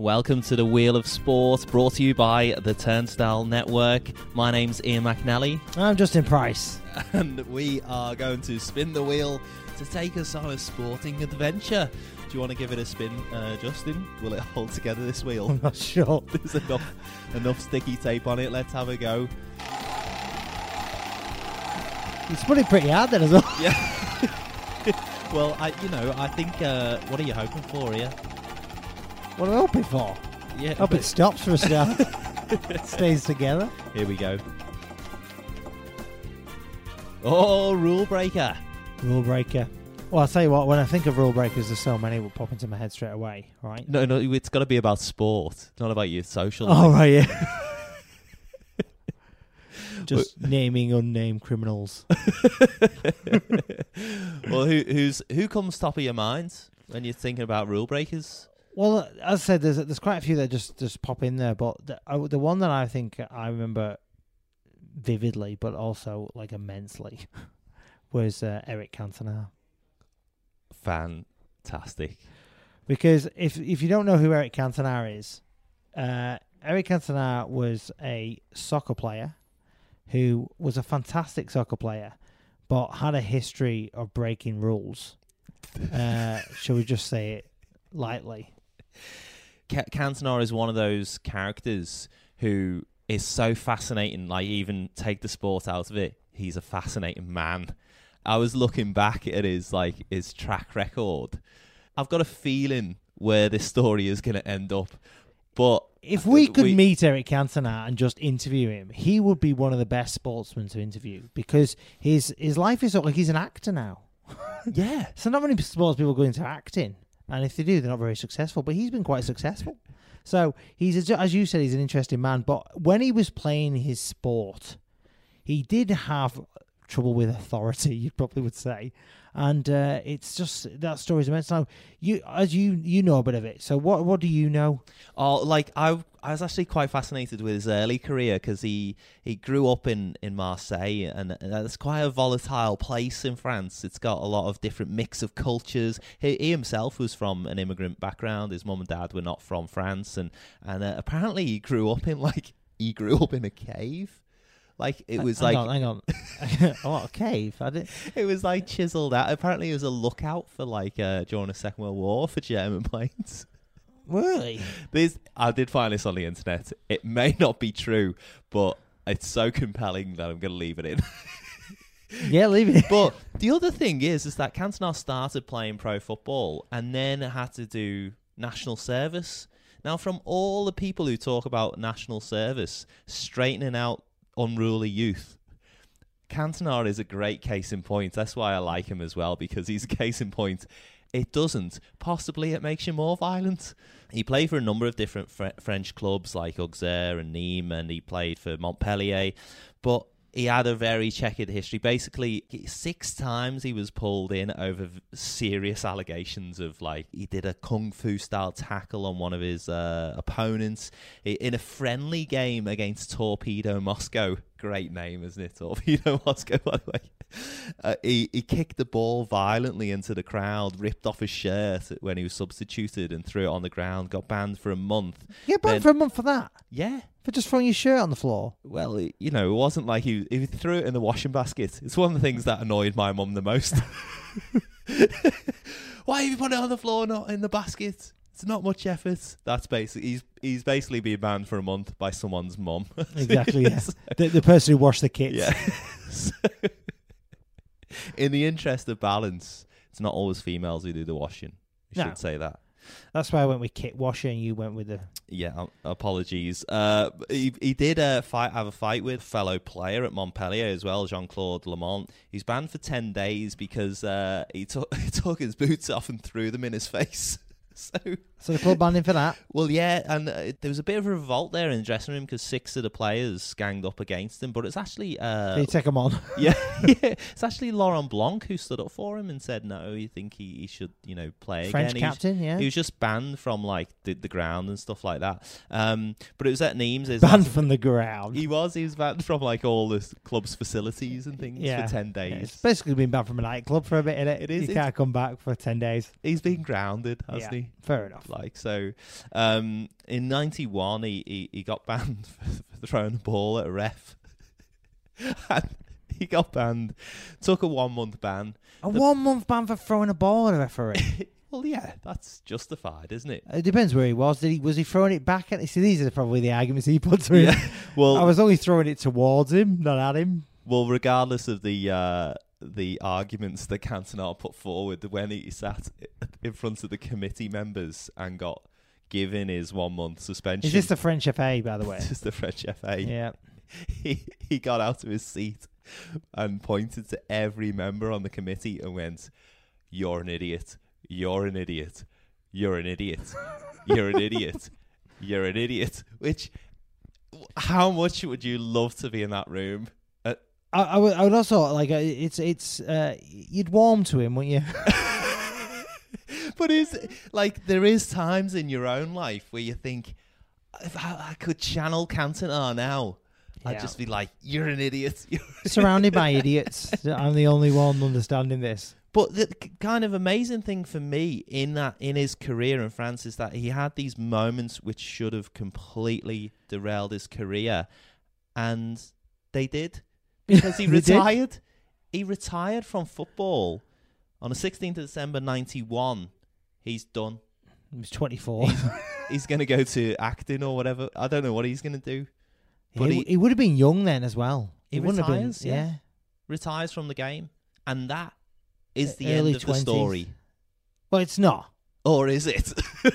Welcome to the Wheel of Sport, brought to you by the Turnstile Network. My name's Ian McNally, I'm Justin Price. and we are going to spin the wheel to take us on a sporting adventure. Do you want to give it a spin, uh, Justin? Will it hold together this wheel? I'm not sure. There's enough enough sticky tape on it. Let's have a go. You spun it pretty hard then as well. Yeah. well, I, you know, I think. Uh, what are you hoping for here? What am I hoping for? Yeah. Hope it stops for a start. Stays together. Here we go. Oh, rule breaker. Rule breaker. Well, I'll tell you what, when I think of rule breakers, there's so many will pop into my head straight away, right? No, no, it's got to be about sport, not about your social. Oh, right, yeah. Just naming unnamed criminals. well, who who's who comes top of your mind when you're thinking about rule breakers? Well, as I said, there's there's quite a few that just, just pop in there, but the, uh, the one that I think I remember vividly, but also like immensely, was uh, Eric Cantona. Fantastic. Because if if you don't know who Eric Cantona is, uh, Eric Cantona was a soccer player who was a fantastic soccer player, but had a history of breaking rules. Uh, shall we just say it lightly? Ca- Cantona is one of those characters who is so fascinating. Like, even take the sport out of it, he's a fascinating man. I was looking back at his like his track record. I've got a feeling where this story is going to end up, but If we could We- meet Eric Cantona and just interview him, he would be one of the best sportsmen to interview because his his life is sort of like he's an actor now. yeah, So not many sports people go into acting, and if they do, they're not very successful. But he's been quite successful. So he's as you said, he's an interesting man. But when he was playing his sport, he did have trouble with authority. You probably would say, and uh, it's just that story's immense. Now you, as you you know a bit of it. So what what do you know? Oh, like I, I was actually quite fascinated with his early career because he he grew up in in Marseille, and it's quite a volatile place in France. It's got a lot of different mix of cultures. He, he himself was from an immigrant background. His mum and dad were not from France, and and uh, apparently he grew up in like he grew up in a cave. Like it was hang like on, hang on. oh, a cave. I did. it was like chiseled out. Apparently, it was a lookout for like uh, during the Second World War for German planes. Really? This I did find this on the internet. It may not be true, but it's so compelling that I'm going to leave it in. Yeah, leave it. but the other thing is, is that Cantona started playing pro football and then had to do national service. Now, from all the people who talk about national service, straightening out unruly youth, Cantona is a great case in point. That's why I like him as well because he's a case in point. It doesn't. Possibly it makes you more violent. He played for a number of different Fre- French clubs like Auxerre and Nîmes, and he played for Montpellier. But he had a very checkered history. Basically, six times he was pulled in over serious allegations of like he did a kung fu style tackle on one of his uh, opponents in a friendly game against Torpedo Moscow. Great name, isn't it? Torpedo Moscow, by the way. Uh, he he kicked the ball violently into the crowd, ripped off his shirt when he was substituted, and threw it on the ground. Got banned for a month. Yeah, Then- banned for a month for that. Yeah, For just throwing your shirt on the floor. well, it- you know, it wasn't like he, he threw it in the washing basket. It's one of the things that annoyed my mum the most. Why have you put it on the floor, not in the basket? It's not much effort. That's basically he's he's basically been banned for a month by someone's mum. Exactly, yeah. The, the person who washed the kits. yeah. So, in the interest of balance, it's not always females who do the washing. You No. should say that. That's why I went with kit washer and you went with the. Yeah, um, apologies. Uh, he he did uh, fight have a fight with fellow player at Montpellier as well, Jean Claude Lamont. He's banned for ten days because uh, he took he took his boots off and threw them in his face. So So the club banned him for that. well, yeah, and uh, there was a bit of a revolt there in the dressing room because six of the players ganged up against him. But it's actually uh, you take him on? yeah, yeah, it's actually Laurent Blanc who stood up for him and said no, you think he, he should you know play French again. He was- captain, yeah. he was just banned from like the, the ground and stuff like that. Um, but it was at Nimes. his banned from the ground. He was. He was banned from like all the club's facilities and things Yeah. for ten Yeah, days. it's basically been banned from a nightclub for a bit, innit? It is, You it's- can't come back for 10 days. He's been grounded, hasn't Yeah. he? Fair enough. Like so, um, in '91, he, he he got banned for throwing a ball at a ref, and he got banned. Took a one month ban. A The- one month ban for throwing a ball at a referee. Well, yeah, that's justified, isn't it? it depends where he was. Did he was he throwing it back at? See, these are probably the arguments he put to him. Well, I was only throwing it towards him, not at him. Well, regardless of the uh, the arguments that Cantona put forward, when he sat in front of the committee members and got given his one month suspension, Is this the French FA, by the way? just the French FA, yeah. he he got out of his seat and pointed to every member on the committee and went, "You're an idiot. You're an idiot. You're an idiot. You're an idiot. You're an idiot." Which, how much would you love to be in that room? I, I, would, I would also like uh, it's it's uh, you'd warm to him, wouldn't you? but is like there is times in your own life where you think if I, I could channel Cantona now, I'd Yeah. just be like, "You're an idiot." You're Surrounded by idiots. I'm the only one understanding this. But the k- kind of amazing thing for me in that in his career in France is that he had these moments which should have completely derailed his career, and they did because he They did. retired. He retired from football on the 16th of December '91. He's done. He was 24. He's going to go to acting or whatever. I don't know what he's going to do. But he, he- he would have been young then as well. He wouldn't retires, have been. yeah. Yeah. Retires from the game, and that is the Early end of the story, Well, it's not. or is it?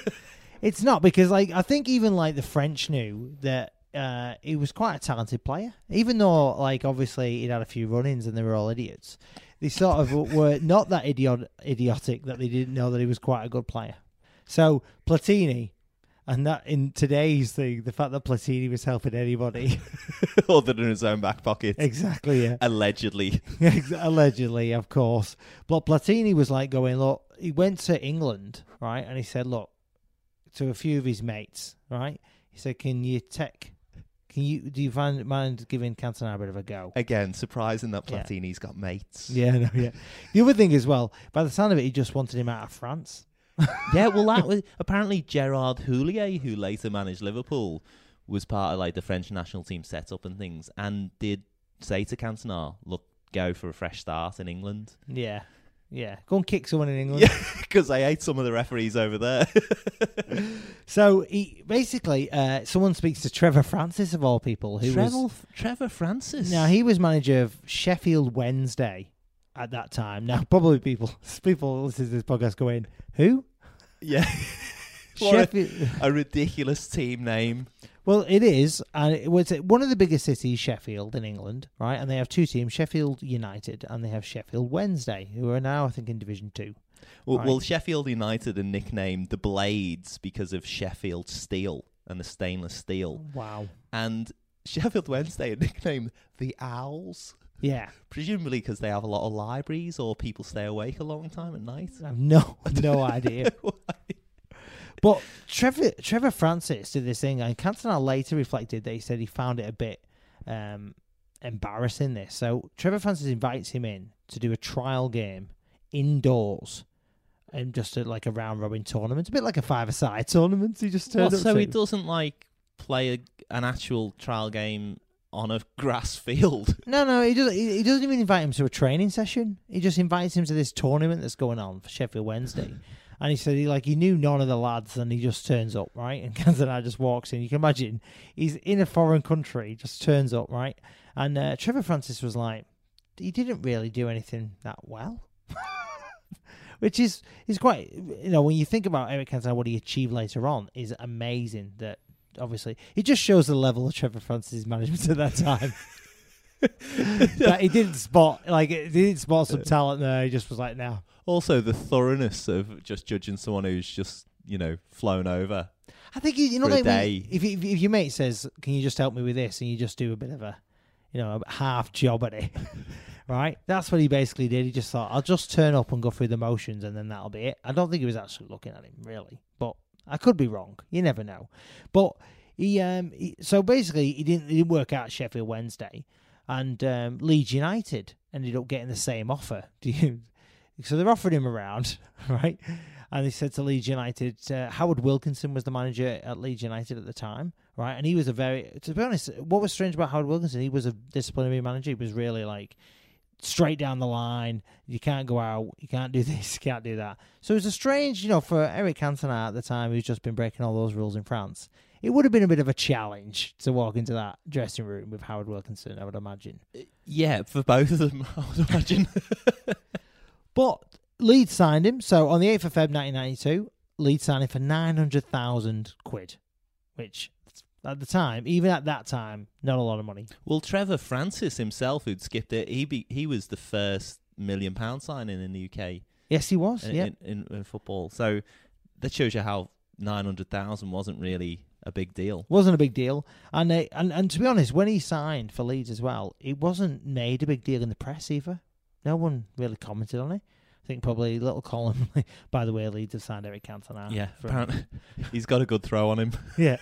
It's not because like I think even like the French knew that uh, he was quite a talented player, even though like obviously he'd had a few run-ins and they were all idiots. They sort of were not that idiot idiotic that they didn't know that he was quite a good player. So Platini, and that in today's thing, the fact that Platini was helping anybody, Other than his own back pocket, exactly, yeah, allegedly. allegedly, of course. But Platini was like going, look, he went to England, right, and he said, look, to a few of his mates, right. He said, can you take, can you, do you find mind giving Cantona a bit of a go? Again, surprising that Yeah. Platini's got mates. Yeah, no, yeah. The other thing as well, by the sound of it, he just wanted him out of France. yeah, well, that was apparently Gerard Houllier, who later managed Liverpool, was part of like the French national team setup and things, and did say to Cantona, "Look, go for a fresh start in England." Yeah, yeah. Go and kick someone in England. Yeah, because I hate some of the referees over there. So he basically, uh, someone speaks to Trevor Francis of all people, who Trevor, was Trevor Francis. Now he was manager of Sheffield Wednesday at that time. Now probably people people listening to this podcast going, who? yeah, What a- Sheffield. a ridiculous team name. Well, it is, and it was one of the biggest cities, Sheffield in England, right? And they have two teams, Sheffield United, and they have Sheffield Wednesday, who are now I think in Division Two. Well, Right. well, Sheffield United are nicknamed the Blades because of Sheffield steel and the stainless steel, Wow. and Sheffield Wednesday are nicknamed the Owls. Yeah, Presumably because they have a lot of libraries or people stay awake a long time at night. I have no no idea. But Trevor Trevor Francis did this thing, and Cantona later reflected that he said he found it a bit um, embarrassing. This, so Trevor Francis invites him in to do a trial game indoors, and just a, like a round robin tournament, a bit like a five a side tournament. He just Well, turned up so to. he doesn't like play a, an actual trial game on a grass field. No, no, he doesn't. He doesn't even invite him to a training session. He just invites him to this tournament that's going on for Sheffield Wednesday. And he said he like he knew none of the lads, and he just turns up right. And Cantona just walks in. You can imagine he's in a foreign country, just turns up right. And uh, Trevor Francis was like, he didn't really do anything that well, which is is quite you know when you think about Eric Cantona, what he achieved later on is amazing. That obviously it just shows the level of Trevor Francis' management at that time. that he didn't spot like he didn't spot some talent there. He just was like, no. Also, the thoroughness of just judging someone who's just you know flown over. I think you, you know For a like when day. if, if if your mate says, "Can you just help me with this?" and you just do a bit of a you know a half job at it, right? That's what he basically did. He just thought, "I'll just turn up and go through the motions, and then that'll be it." I don't think he was actually looking at him really, but I could be wrong. You never know. But he um he, so basically he didn't he didn't work out at Sheffield Wednesday, and um, Leeds United ended up getting the same offer. Do you? So they're offering him around, right? and he said to Leeds United, uh, Howard Wilkinson was the manager at Leeds United at the time, right? And he was a very, to be honest, what was strange about Howard Wilkinson, he was a disciplinary manager. He was really like straight down the line. You can't go out. You can't do this. You can't do that. So it was a strange, you know, for Eric Cantona at the time, who's just been breaking all those rules in France. It would have been a bit of a challenge to walk into that dressing room with Howard Wilkinson, I would imagine. Yeah, for both of them, I would imagine. But Leeds signed him. So on the 8th of Feb 1992, Leeds signed him for 900,000 quid, which at the time, even at that time, not a lot of money. well, Trevor Francis himself, who'd skipped it, he be, he was the first million pound signing in the UK Yes, he was. in, yeah. in, in, in football. So that shows you how nine hundred thousand wasn't really a big deal. wasn't a big deal. And, they, and and to be honest, when he signed for Leeds as well, it wasn't made a big deal in the press either. No one really commented on it. I think probably a little column. By the way, Leeds have signed Eric Cantona. yeah, apparently he's got a good throw on him. Yeah.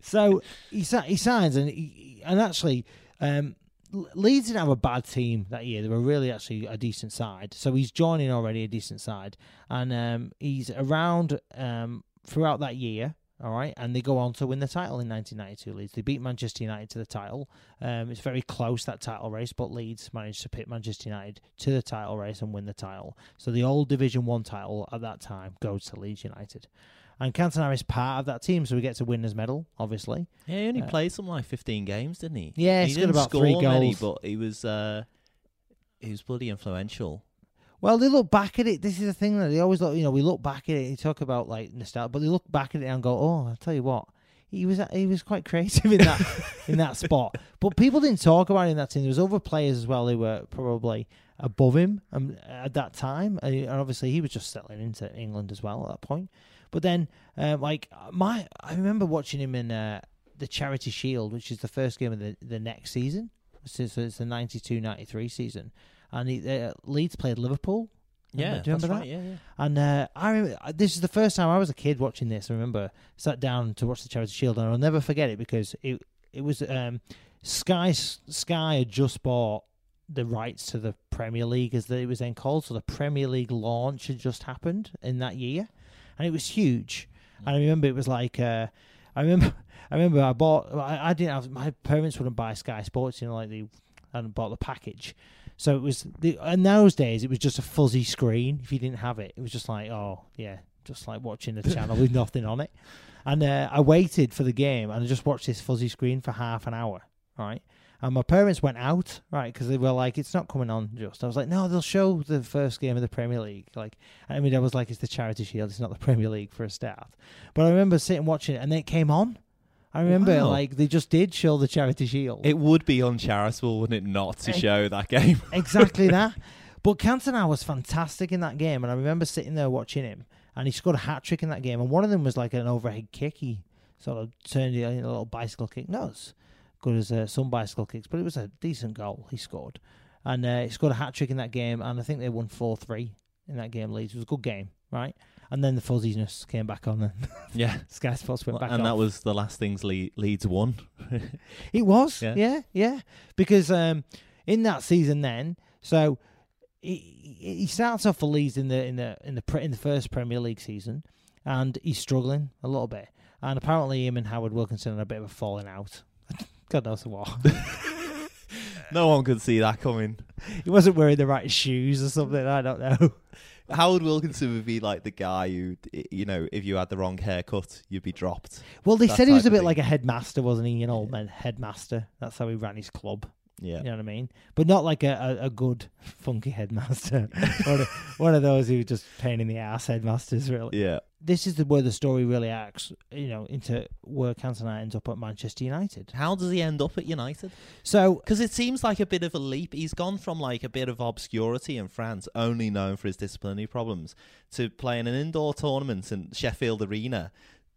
so he he signs and he, and actually um, Leeds didn't have a bad team that year. They were really actually a decent side. So he's joining already a decent side, and um, he's around um, throughout that year. All right, and they go on to win the title in 1992. Leeds they beat Manchester United to the title. Um, it's very close that title race, but Leeds managed to pick Manchester United to the title race and win the title. So the old Division One title at that time goes to Leeds United. And Cantona is part of that team, so he gets a winner's medal, obviously. Yeah, he only Uh, played something like fifteen games, didn't he? Yeah, he didn't about score many, but he was uh, he was bloody influential. Well, they look back at it. This is the thing that they always look. You know, we look back at it. You talk about like nostalgia, but they look back at it and go, "Oh, I'll tell you what." He was he was quite creative in that in that spot, but people didn't talk about it in that team. There was other players as well who were probably above him um, at that time, and obviously he was just settling into England as well at that point. But then, um, like my, I remember watching him in uh, the Charity Shield, which is the first game of the the next season. So it's it's the 92-93 season, and he, uh, Leeds played Liverpool. Remember- Yeah, do you that's remember right. Yeah, yeah. And uh, I remember this is the first time I was a kid watching this. I remember sat down to watch the Charity Shield, and I'll never forget it because it it was um, Sky Sky had just bought the rights to the Premier League as it was then called. So the Premier League launch had just happened in that year, and it was huge. And I remember it was like uh, I remember I remember I bought I, I didn't have my parents wouldn't buy Sky Sports, you know, like they hadn't bought the package. So it was the in those days it was just a fuzzy screen. If you didn't have it, it was just like oh yeah, just like watching the channel with nothing on it. And uh, I waited for the game and I just watched this fuzzy screen for half an hour, right? And my parents went out, right, because they were like, "It's not coming on." Just I was like, "No, they'll show the first game of the Premier League." Like, I mean, I was like, "It's the Charity Shield. It's not the Premier League for a start." But I remember sitting watching it, and then it came on. I remember Wow. like they just did show the Charity Shield. It would be uncharitable, wouldn't it, not to Ex- show that game? exactly that. But Cantona was fantastic in that game, and I remember sitting there watching him, and he scored a hat trick in that game, and one of them was like an overhead kick. He sort of turned it into a little bicycle kick. Not as good as uh, some bicycle kicks, but it was a decent goal he scored, and uh, he scored a hat trick in that game, and I think they won four three in that game. Leeds it was a good game, right? And then the fuzziness came back on, and yeah. Sky Sports went back and that was the last things Le- Leeds won. It was, Yeah. yeah, yeah, Because um, in that season, then, so he, he starts off for Leeds in the in the in the pre, in the first Premier League season, and he's struggling a little bit. And apparently, him and Howard Wilkinson had a bit of a falling out. God knows what. no one could see that coming. he wasn't wearing the right shoes or something. I don't know. Howard Wilkinson would be like the guy who, you know, if you had the wrong haircut, you'd be dropped. Well, they That said he was type a of bit thing. like a headmaster, wasn't he? An old man headmaster. That's how he ran his club. Yeah. You know what I mean? But not like a, a, a good, funky headmaster. one, of, one of those who just pain in the ass headmasters, really. Yeah. This is the, where the story really acts, you know, into where Cantona ends up at Manchester United. How does he end up at United? So, Because it seems like a bit of a leap. He's gone from like a bit of obscurity in France, only known for his disciplinary problems, to playing an indoor tournament in Sheffield Arena,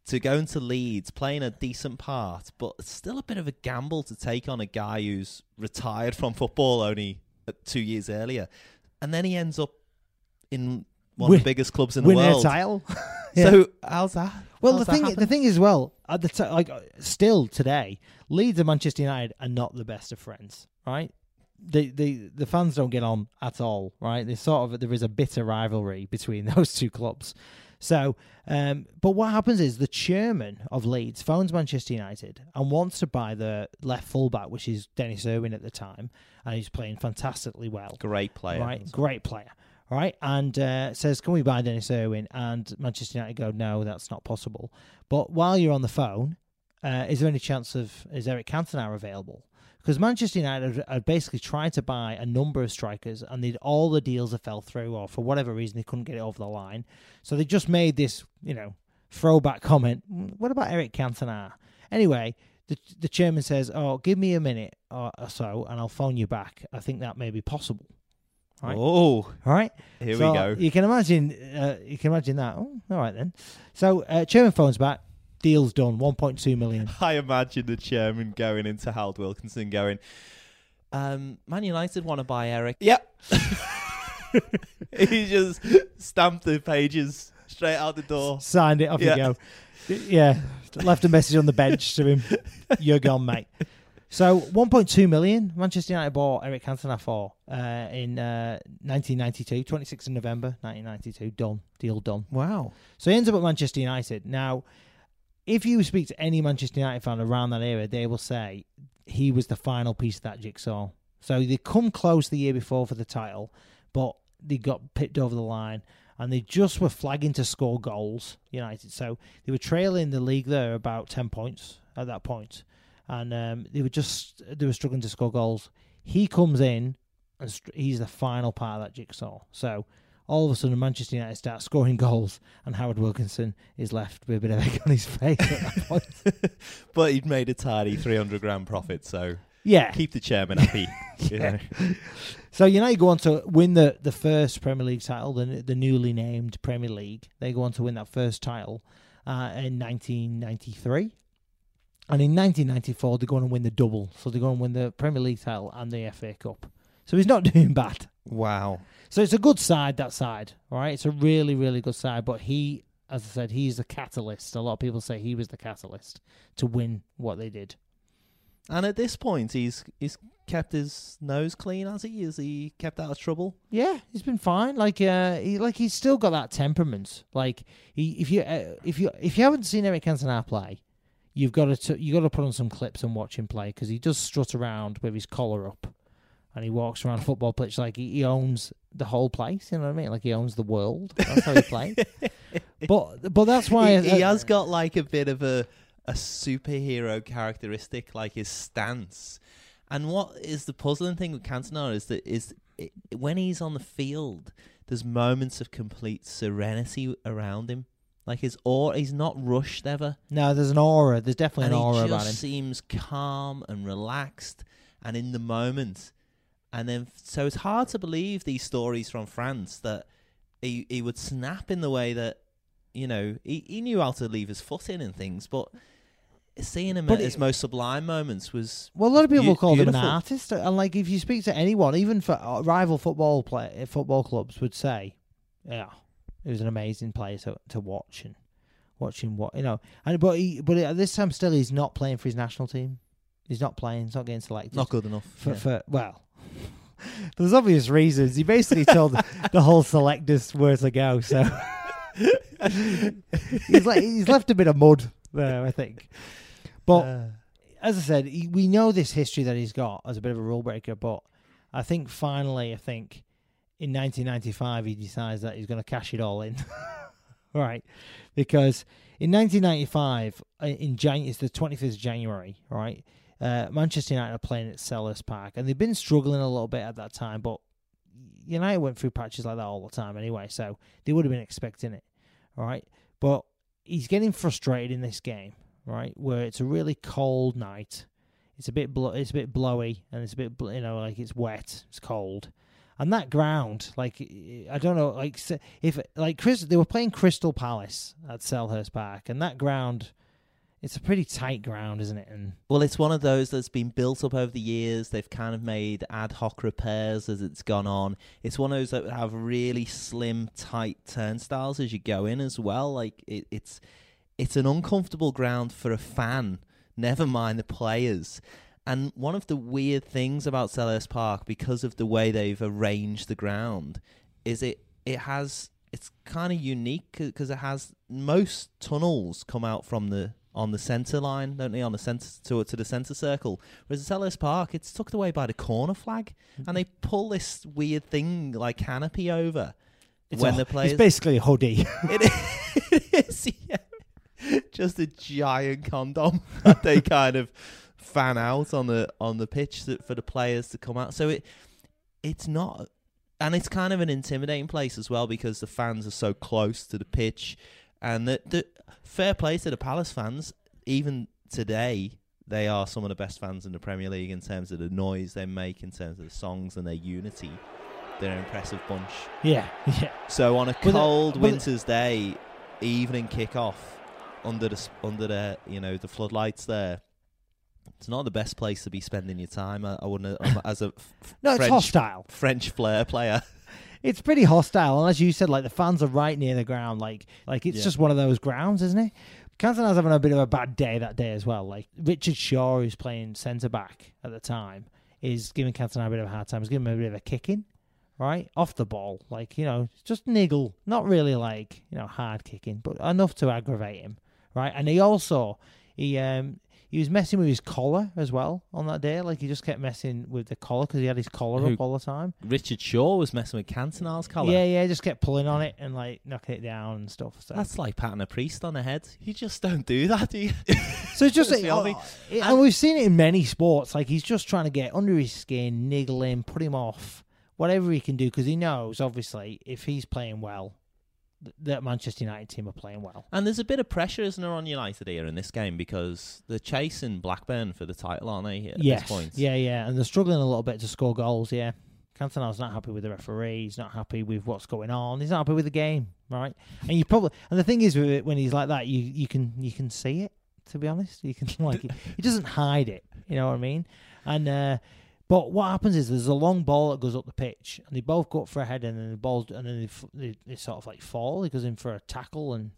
to going to Leeds, playing a decent part, but it's still a bit of a gamble to take on a guy who's retired from football only uh, two years earlier. And then he ends up in one Win- of the biggest clubs in the winning a world. title. Yeah. So how's that? Well, how's the that thing, happen? the thing is, well, at the t- like, uh, still today, Leeds and Manchester United are not the best of friends, right? the, the the fans don't get on at all, right? There's sort of there is a bitter rivalry between those two clubs. So, um, but what happens is the chairman of Leeds phones Manchester United and wants to buy the left fullback, which is Denis Irwin at the time, and he's playing fantastically well. Great player. Right, great player. Right, and uh, says, "Can we buy Denis Irwin?" And Manchester United go, "No, that's not possible." But while you're on the phone, uh, is there any chance of is Eric Cantona available? Because Manchester United had basically tried to buy a number of strikers, and they'd all the deals that fell through, or for whatever reason they couldn't get it over the line. So they just made this, you know, throwback comment. "Mm, What about Eric Cantona? Anyway, the the chairman says, "Oh, give me a minute or, or so, and I'll phone you back. I think that may be possible." Right. Oh, All right. here So we go. You can imagine. Uh, you can imagine that. Oh, all right then. So uh, chairman phones back. Deal's done. One point two million. I imagine the chairman going into Howard Wilkinson going, um, Man United want to buy Eric. Yep. he just stamped the pages straight out the door. Signed it. Off Yeah. you go. Yeah. Left a message on the bench to him. You're gone, mate. So 1.2 million Manchester United bought Eric Cantona for uh, in uh, 1992, 26th of November 1992. Done. Deal done. Wow. So he ends up at Manchester United. Now, if you speak to any Manchester United fan around that era, they will say he was the final piece of that jigsaw. So they come close the year before for the title, but they got pipped over the line and they just were flagging to score goals, United. So they were trailing the league there about 10 points at that point. And um, they were just they were struggling to score goals. He comes in and str- he's the final part of that jigsaw. So all of a sudden Manchester United start scoring goals, and Howard Wilkinson is left with a bit of egg on his face at that point. But he'd made a tidy 300 grand profit, so Yeah. keep the chairman happy. you know. So United go on to win the, the first Premier League title, the the newly named Premier League. They go on to win that first title uh, in 1993. And in 1994, they go on and win the double. So they go and win the Premier League title and the FA Cup. So he's not doing bad. Wow. So it's a good side, that side, all right? It's a really, really good side. But he, as I said, he's the catalyst. A lot of people say he was the catalyst to win what they did. And at this point, he's he's kept his nose clean, has he? Is he kept out of trouble? Yeah, he's been fine. Like, uh, he, like he's still got that temperament. Like, he, if you, uh, if you, if you haven't seen Eric Cantona play, you've got to, t- you got to put on some clips and watch him play because he does strut around with his collar up, and he walks around a football pitch like he, he owns the whole place. You know what I mean? Like he owns the world. That's how he plays. but, but that's why he, he uh, has got like a bit of a a superhero characteristic, like his stance. And what is the puzzling thing with Cantona is that is it, when he's on the field, there's moments of complete serenity around him. Like his aura, he's not rushed ever, No, there's an aura. There's definitely and an aura he about just him. seems calm and relaxed and in the moment. And then, so it's hard to believe these stories from France that he he would snap in the way that you know he, he knew how to leave his foot in and things, but seeing him But at it- his most sublime moments was Well, a lot of people Beau- call him an artist, and like if you speak to anyone, even for uh, rival football play, football clubs, would say, "Yeah, he was an amazing player to to watch and watching what you know." And but he, but at this time, still, he's not playing for his national team. He's not playing. He's not getting selected not good enough. for, yeah. for well. There's obvious reasons. He basically told the whole selectors where to go. So he's like he's left a bit of mud there, I think. But Uh, as I said, he, we know this history that he's got as a bit of a rule breaker, but I think finally, I think in 1995 he decides that he's going to cash it all in, right? Because in 1995, uh, in Jan, it's the 25th of January, right? Uh, Manchester United are playing at Selhurst Park, and they've been struggling a little bit at that time, but United went through patches like that all the time anyway, so they would have been expecting it, right? But he's getting frustrated in this game, right? Where it's a really cold night, it's a bit blo- it's a bit blowy, and it's a bit you know like it's wet, it's cold, and that ground, like I don't know, like if like Chris, they were playing Crystal Palace at Selhurst Park, and that ground, it's a pretty tight ground, isn't it? And Well, it's one of those that's been built up over the years. They've kind of made ad hoc repairs as it's gone on. It's one of those that have really slim, tight turnstiles as you go in as well. Like it, it's it's an uncomfortable ground for a fan. Never mind the players. And one of the weird things about Selhurst Park, because of the way they've arranged the ground, is it it has it's kind of unique because it has most tunnels come out from the on the centre line, don't they? On the centre to to the centre circle. Whereas at Selhurst Park, it's tucked away by the corner flag, mm-hmm. and they pull this weird thing like canopy over It's when a- the players. It's basically a hoodie. It is, it is, yeah. Just a giant condom that they kind of fan out on the on the pitch that, for the players to come out. So it it's not, and it's kind of an intimidating place as well because the fans are so close to the pitch, and the, the fair play to the Palace fans. Even today, they are some of the best fans in the Premier League in terms of the noise they make, in terms of the songs and their unity. They're an impressive bunch. yeah, yeah. So on a cold winter's day, evening kick-off under the under the you know the floodlights there. It's not the best place to be spending your time. I, I wouldn't um, as a f- No, it's hostile. French flair player. It's pretty hostile, and as you said, like the fans are right near the ground. Like, like it's Yeah. just one of those grounds, isn't it? Cantona's having a bit of a bad day that day as well. Like Richard Shaw, who's playing centre back at the time, is giving Cantona a bit of a hard time. He's giving him a bit of a kicking, right off the ball, like you know, just niggle, not really like you know hard kicking, but enough to aggravate him, right? And he also he um he was messing with his collar as well on that day. Like he just kept messing with the collar because he had his collar Who- up all the time. Richard Shaw was messing with Cantona's collar. Yeah, yeah, just kept pulling on it and like knocking it down and stuff. So, That's like patting a priest on the head. You just don't do that, do you? so it's just That's like, the it- and we've seen it in many sports. Like he's just trying to get under his skin, niggle him, put him off, whatever he can do, because he knows obviously if he's playing well, that Manchester United team are playing well. And there's a bit of pressure, isn't there, on United here in this game because they're chasing Blackburn for the title, aren't they? At yes, this point, yeah, yeah, and they're struggling a little bit to score goals. Yeah, Cantona's not happy with the referee. He's not happy with what's going on. He's not happy with the game, right? And you probably and the thing is with it when he's like that, you you can you can see it. To be honest, you can like he doesn't hide it. You know what I mean? And uh, but what happens is there's a long ball that goes up the pitch, and they both go up for a head, and then the balls and then they, they, they sort of like fall. He goes in for a tackle, and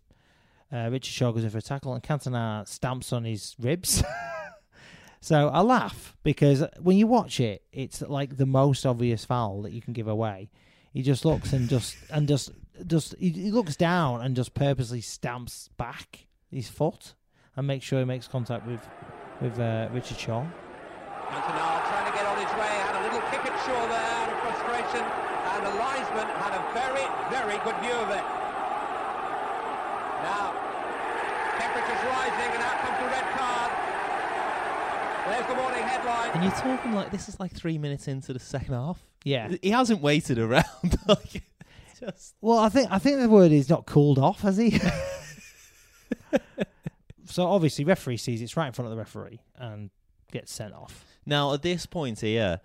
uh, Richard Shaw goes in for a tackle, and Cantona stamps on his ribs. So I laugh because when you watch it, it's like the most obvious foul that you can give away. He just looks and just and just just he, he looks down and just purposely stamps back his foot and makes sure he makes contact with with uh, Richard Shaw. Cantona trying to get on his way, had a little kick at Shaw there out of frustration, and the linesman had a very, very good view of it. Now, temperature's rising, and out comes the red card. There's the morning headline. and you're talking like this is like three minutes into the second half. Yeah. He hasn't waited around. like, just Well, I think I think the word is not cooled off, has he? so obviously, referee sees it's right in front of the referee and gets sent off. now at this point here,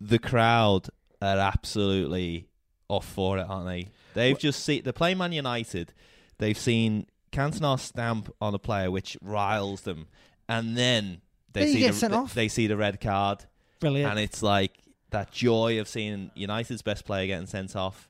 the crowd are absolutely off for it, aren't they? They've just seen they're playing Man United. They've seen Cantona stamp on a player, which riles them, and then they Then see gets the, sent off. they see the red card, Brilliant. and it's like that joy of seeing United's best player getting sent off,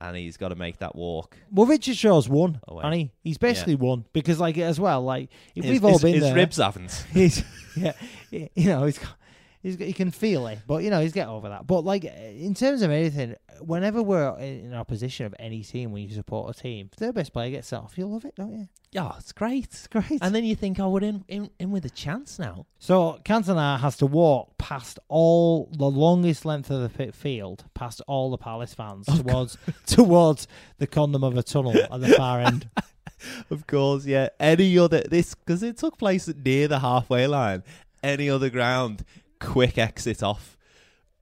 and he's got to make that walk. Well, Richard Shaw's won, Away. and he he's basically won because, like, as well, like if we've all been his there, ribs haven't. he's yeah, you know, he's got, he's he can feel it, but you know, he's get over that. But like in terms of anything, whenever we're in opposition of any team, when you support a team, if their best player gets off, you love it, don't you? Yeah, it's great. It's great. And then you think, oh, we're in, in, in with a chance now. So Cantona has to walk past all the longest length of the pit field, past all the Palace fans towards towards the condom of a tunnel at the far end. Of course, yeah. Any other this because it took place near the halfway line. Any other ground, quick exit off,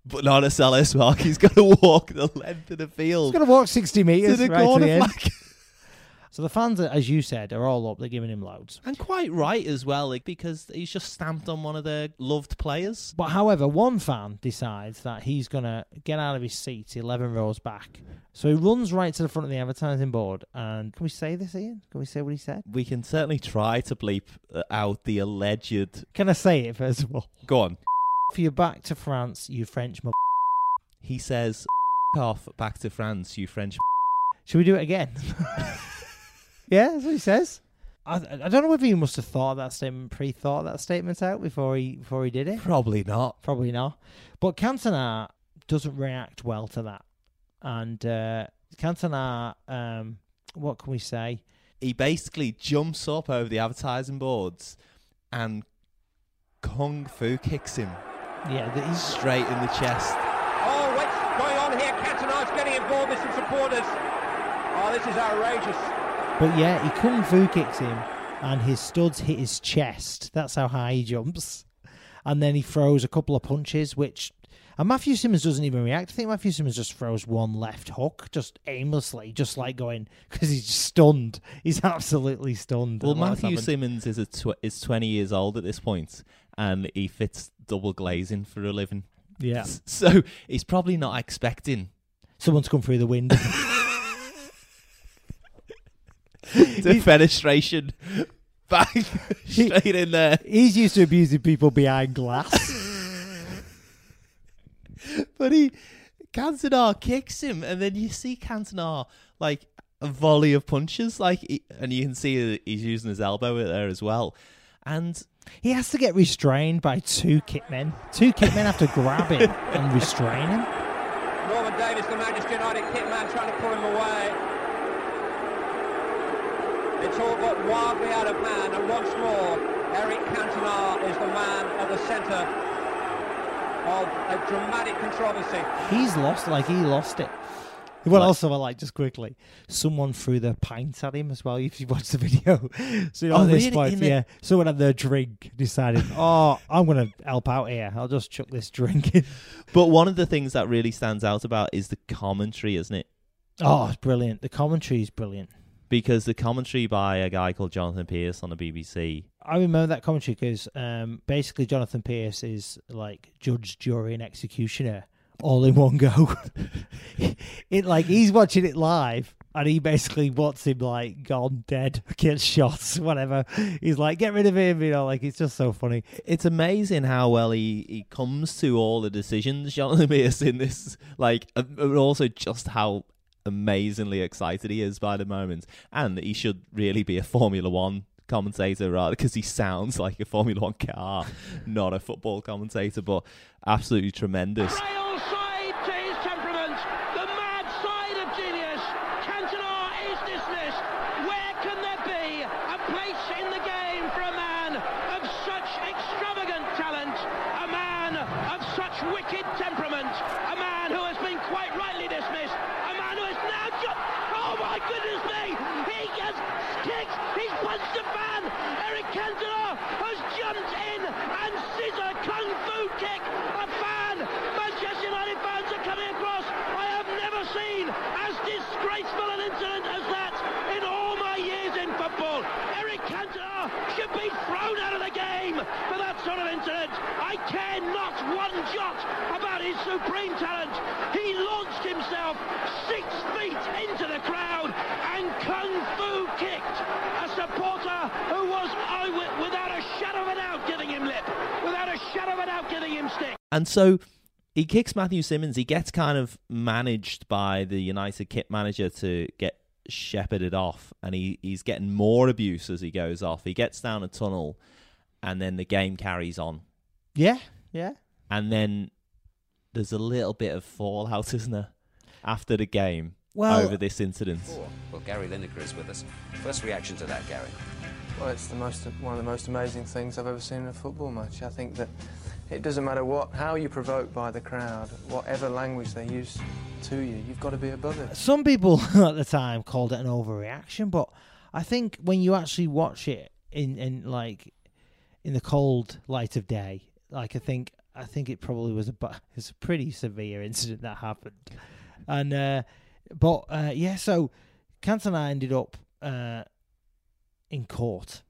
but not a Selhurst Park. He's got to walk the length of the field. He's going to walk sixty to meters the right to the flag. So the fans, as you said, are all up. They're giving him loads. And quite right as well, like because he's just stamped on one of their loved players. But however, one fan decides that he's going to get out of his seat 11 rows back. So he runs right to the front of the advertising board. And can we say this, Ian? Can we say what he said? We can certainly try to bleep uh, out the alleged. Can I say it first of all? Go on. If you're back to France, you French. Mo- He says, "Off back to France, you French." Should we do it again? yeah, that's what he says. I, I don't know whether he must have thought that statement, pre-thought that statement out before he before he did it. Probably not. Probably not. But Cantona doesn't react well to that, and uh, Cantona, um, what can we say? He basically jumps up over the advertising boards and kung fu kicks him Yeah, he's straight in the chest. Oh, what's going on here? Cantona's getting involved with some supporters. Oh, this is outrageous. But yeah, he kung fu kicks him, and his studs hit his chest. That's how high he jumps. And then he throws a couple of punches, which. And Matthew Simmonds doesn't even react. I think Matthew Simmonds just throws one left hook, just aimlessly, just like going because he's just stunned. He's absolutely stunned. Well, Matthew. Simmonds is a tw- is 20 years old at this point, and he fits double glazing for a living. yeah, So he's probably not expecting someone's come through the window. defenestration. Bang! Straight in there. he's used to abusing people behind glass. But he, Cantona kicks him, and then you see Cantona like a volley of punches, like, he, and you can see uh, he's using his elbow there as well. And he has to get restrained by two kitmen. Two kitmen have to grab him and restrain him. Norman Davies, the Manchester United kitman, trying to pull him away. It's all got wildly out of hand, and once more, Eric Cantona is the man at the centre of a dramatic controversy. He's lost, like he lost it. Well, also, I like just quickly, someone threw their pints at him as well. If you watch the video, so you know, Oh, at this really? point, In the- yeah, someone had their drink, decided, oh, I'm gonna help out here. I'll just chuck this drink in. but one of the things that really stands out about is the commentary, isn't it? Oh, it's brilliant. The commentary is brilliant. Because the commentary by a guy called Jonathan Pearce on the BBC. I remember that commentary because um, basically Jonathan Pearce is like judge, jury, and executioner all in one go. it like he's watching it live, and he basically wants him like gone, dead, gets shot, whatever. He's like, get rid of him, you know. Like it's just so funny. It's amazing how well he, he comes to all the decisions, Jonathan Pearce, in this. Like, but also just how amazingly excited he is by the moment. And he should really be a Formula One commentator rather because he sounds like a Formula One car, not a football commentator, but absolutely tremendous. Rail side to his temperament, the mad side of genius. Cantona is dismissed. Where can there be a place in the game for a man of such extravagant talent, a man of such wicked temperament, a man who has been quite rightly dismissed, a man who has now jumped. Oh my goodness me! He has kicked, he's punched a fan. Eric Cantona has jumped in and scissor kung fu kick a fan. Manchester United fans are coming across. I have never seen as disgraceful an incident as that in all my years in football. Eric Cantona should be thrown out of the game for that sort of incident. I care not one jot about his supreme talent. He launched himself six feet into the crowd and kung fu kicked a supporter who was, without a shadow of a doubt, giving him lip. Without a shadow of a doubt, giving him stick. And so he kicks Matthew Simmonds. He gets kind of managed by the United kit manager to get shepherded off, and he, he's getting more abuse as he goes off. He gets down a tunnel, and then the game carries on. Yeah, yeah. And then there's a little bit of fallout, isn't there, after the game Well, over this incident. Well, Gary Lineker is with us. First reaction to that, Gary. Well, it's the most one of the most amazing things I've ever seen in a football match. I think that it doesn't matter what how you provoke by the crowd, whatever language they use to you, you've got to be above it. some people at the time called it an overreaction, but I think when you actually watch it in, in like in the cold light of day, like I think I think it probably was a it's a pretty severe incident that happened, and uh, but uh, yeah, so Cantona ended up uh, in court.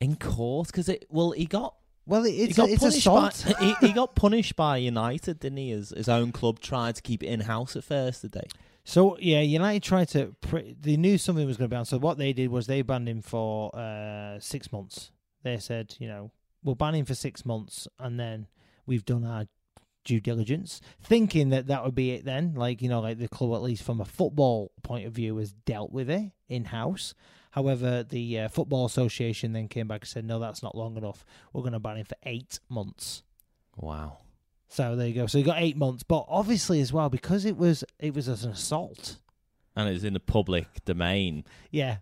In court, because it well, he got Well, it- he it's got it's punished assault. by he, he got punished by United, didn't he? His his own club tried to keep it in house at first, did they? So yeah, United tried to. Pre- they knew something was going to be on. So what they did was they banned him for uh, six months. They said, you know, we'll ban him for six months, and then we've done our due diligence, thinking that that would be it. Then, like you know, like the club at least from a football point of view has dealt with it in house. However, the uh, football association then came back and said, "No, that's not long enough. We're going to ban him for eight months." Wow. So there you go. So you got eight months, but obviously as well because it was it was as an assault. And it's in the public domain, Yeah,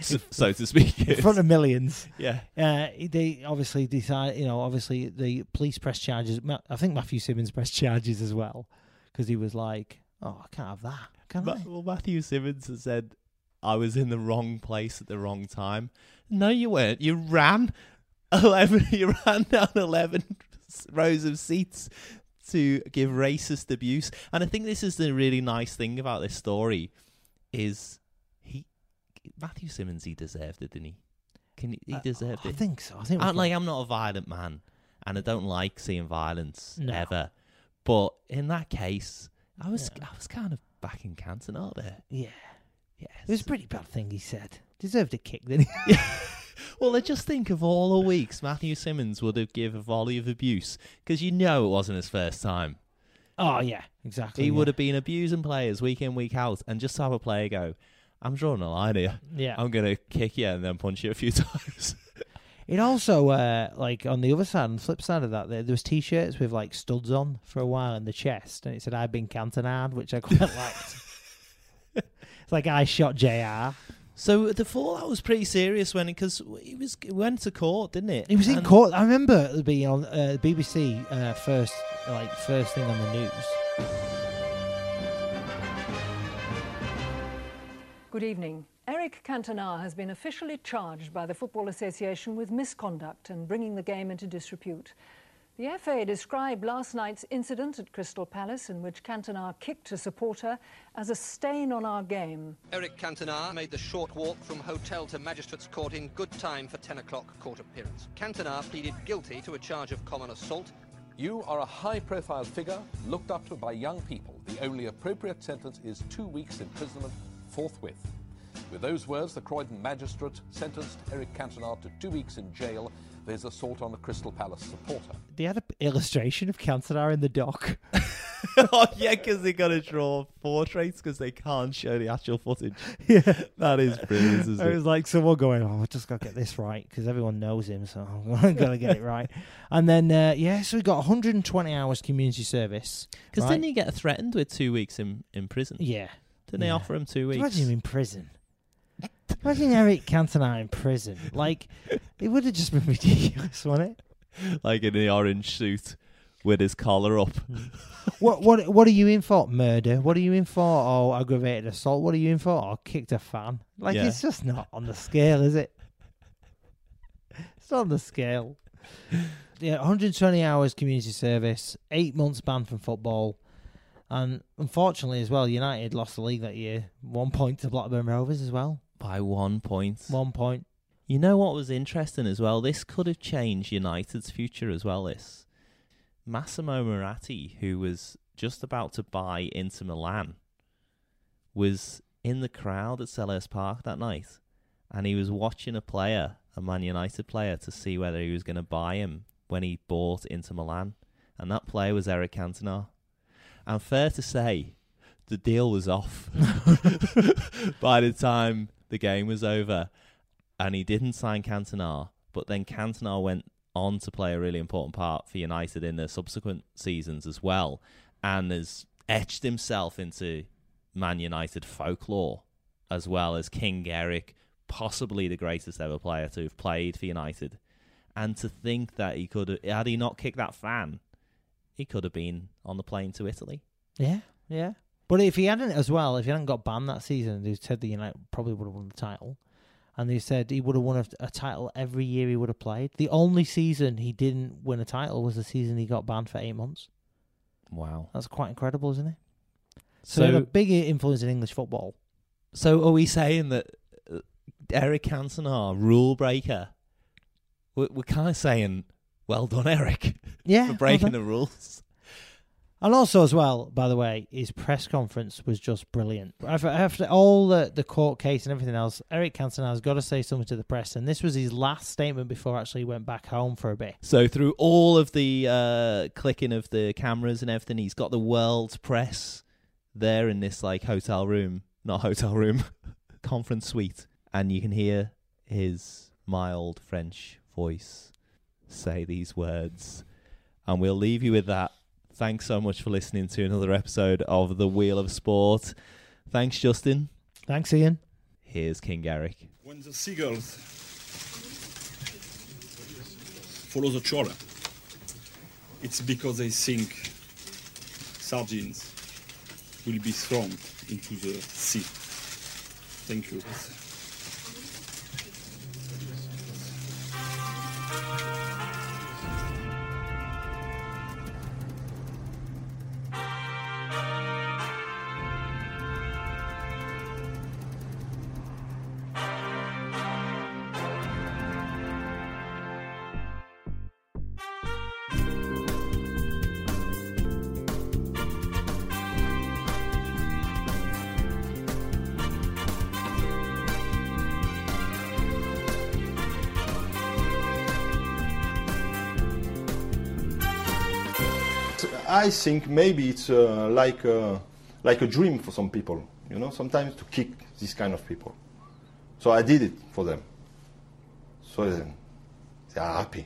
so, to speak. in front of millions. yeah. Uh, they obviously decide, you know, obviously the police press charges. I think Matthew Simmonds pressed charges as well because he was like, "Oh, I can't have that, can Ma- I?" well, Matthew Simmonds has said, I was in the wrong place at the wrong time. No, you weren't. You ran 11, you ran down 11 s- rows of seats to give racist abuse. And I think this is the really nice thing about this story is Matthew Simmonds, he deserved it, didn't he? Can he, he Uh, deserved I it. think so. I think. I'm like I'm not a violent man, and I don't like seeing violence No. ever. But in that case, I was Yeah. I was kind of backing Cantona there. yeah, Yes. it was a pretty bad thing he said. Deserved a kick, didn't he? well, I just think of all the weeks Matthew Simmonds would have given a volley of abuse because you know it wasn't his first time. oh yeah, exactly. He yeah. would have been abusing players week in week out, and just to have a player go, "I'm drawing a line here. Yeah. I'm gonna kick you and then punch you a few times." It also, uh, like on the other side, on the flip side of that, there, there was t-shirts with like studs on for a while in the chest, and it said "I've been cantonade," which I quite liked. it's like I shot Jr. so the fallout was pretty serious when because he was he went to court, didn't it? He was in court. I remember it being on uh, BBC uh, first, like first thing on the news. Good evening. Eric Cantona has been officially charged by the Football Association with misconduct and bringing the game into disrepute. The FA described last night's incident at Crystal Palace, in which Cantona kicked a supporter, as a stain on our game. Eric Cantona made the short walk from hotel to magistrates court in good time for 10 o'clock court appearance. Cantona pleaded guilty to a charge of common assault. You are a high profile figure looked up to by young people. The only appropriate sentence is two weeks imprisonment forthwith. With those words, the Croydon magistrate sentenced Eric Cantona to two weeks in jail for his assault on a Crystal Palace supporter. They had an illustration of Cantona in the dock. oh yeah, because they got to draw portraits because they can't show the actual footage. yeah, That is brilliant, isn't it it? was like someone going, "Oh, I just got to get this right because everyone knows him, so I'm gonna get it right." And then, uh, yeah, so we got 120 hours community service. Because right? didn't he get threatened with two weeks in, in prison? Yeah, Didn't they Yeah. offer him two weeks? Imagine him in prison. Imagine Eric Cantona in prison. Like, it would have just been ridiculous, wouldn't it? like in the orange suit with his collar up. Hmm. What what what are you in for? Murder. What are you in for? Oh, aggravated assault. What are you in for? Oh, kicked a fan. Like, Yeah. it's just not on the scale, is it? It's not on the scale. Yeah, 120 hours community service, eight months banned from football, and unfortunately as well, United lost the league that year. One point to Blackburn Rovers as well. By one point. One point. You know what was interesting as well? This could have changed United's future as well. This Massimo Moratti, who was just about to buy Inter Milan, was in the crowd at Selhurst Park that night, and he was watching a player, a Man United player, to see whether he was going to buy him when he bought Inter Milan, and that player was Eric Cantona. And fair to say, the deal was off by the time the game was over and he didn't sign Cantona, but then Cantona went on to play a really important part for United in the subsequent seasons as well, and has etched himself into Man United folklore as well as King Eric, possibly the greatest ever player to have played for United. And to think that he could have, had he not kicked that fan, he could have been on the plane to Italy. Yeah, yeah. But if he hadn't as well, if he hadn't got banned that season, they said the United probably would have won the title. And they said he would have won a, a title every year he would have played. The only season he didn't win a title was the season he got banned for eight months. Wow. That's quite incredible, isn't it? So, had a So, big influence in English football. so are we saying that uh, Eric Cantona, rule breaker? We're, we're kind of saying, well done, Eric, Yeah, for breaking well the rules. And also, as well, by the way, his press conference was just brilliant. After, after all the, the court case and everything else, Eric Cantona has got to say something to the press, and this was his last statement before actually he went back home for a bit. So through all of the uh, clicking of the cameras and everything, he's got the world's press there in this like hotel room, not hotel room, conference suite, and you can hear his mild French voice say these words, and we'll leave you with that. Thanks so much for listening to another episode of The Wheel of Sport. Thanks, Justin. Thanks, Ian. Here's King Eric. When the seagulls follow the trawler, it's because they think sardines will be thrown into the sea. Thank you. I think maybe it's uh, like a, like a dream for some people, you know, sometimes to kick this kind of people. So I did it for them. So they are happy.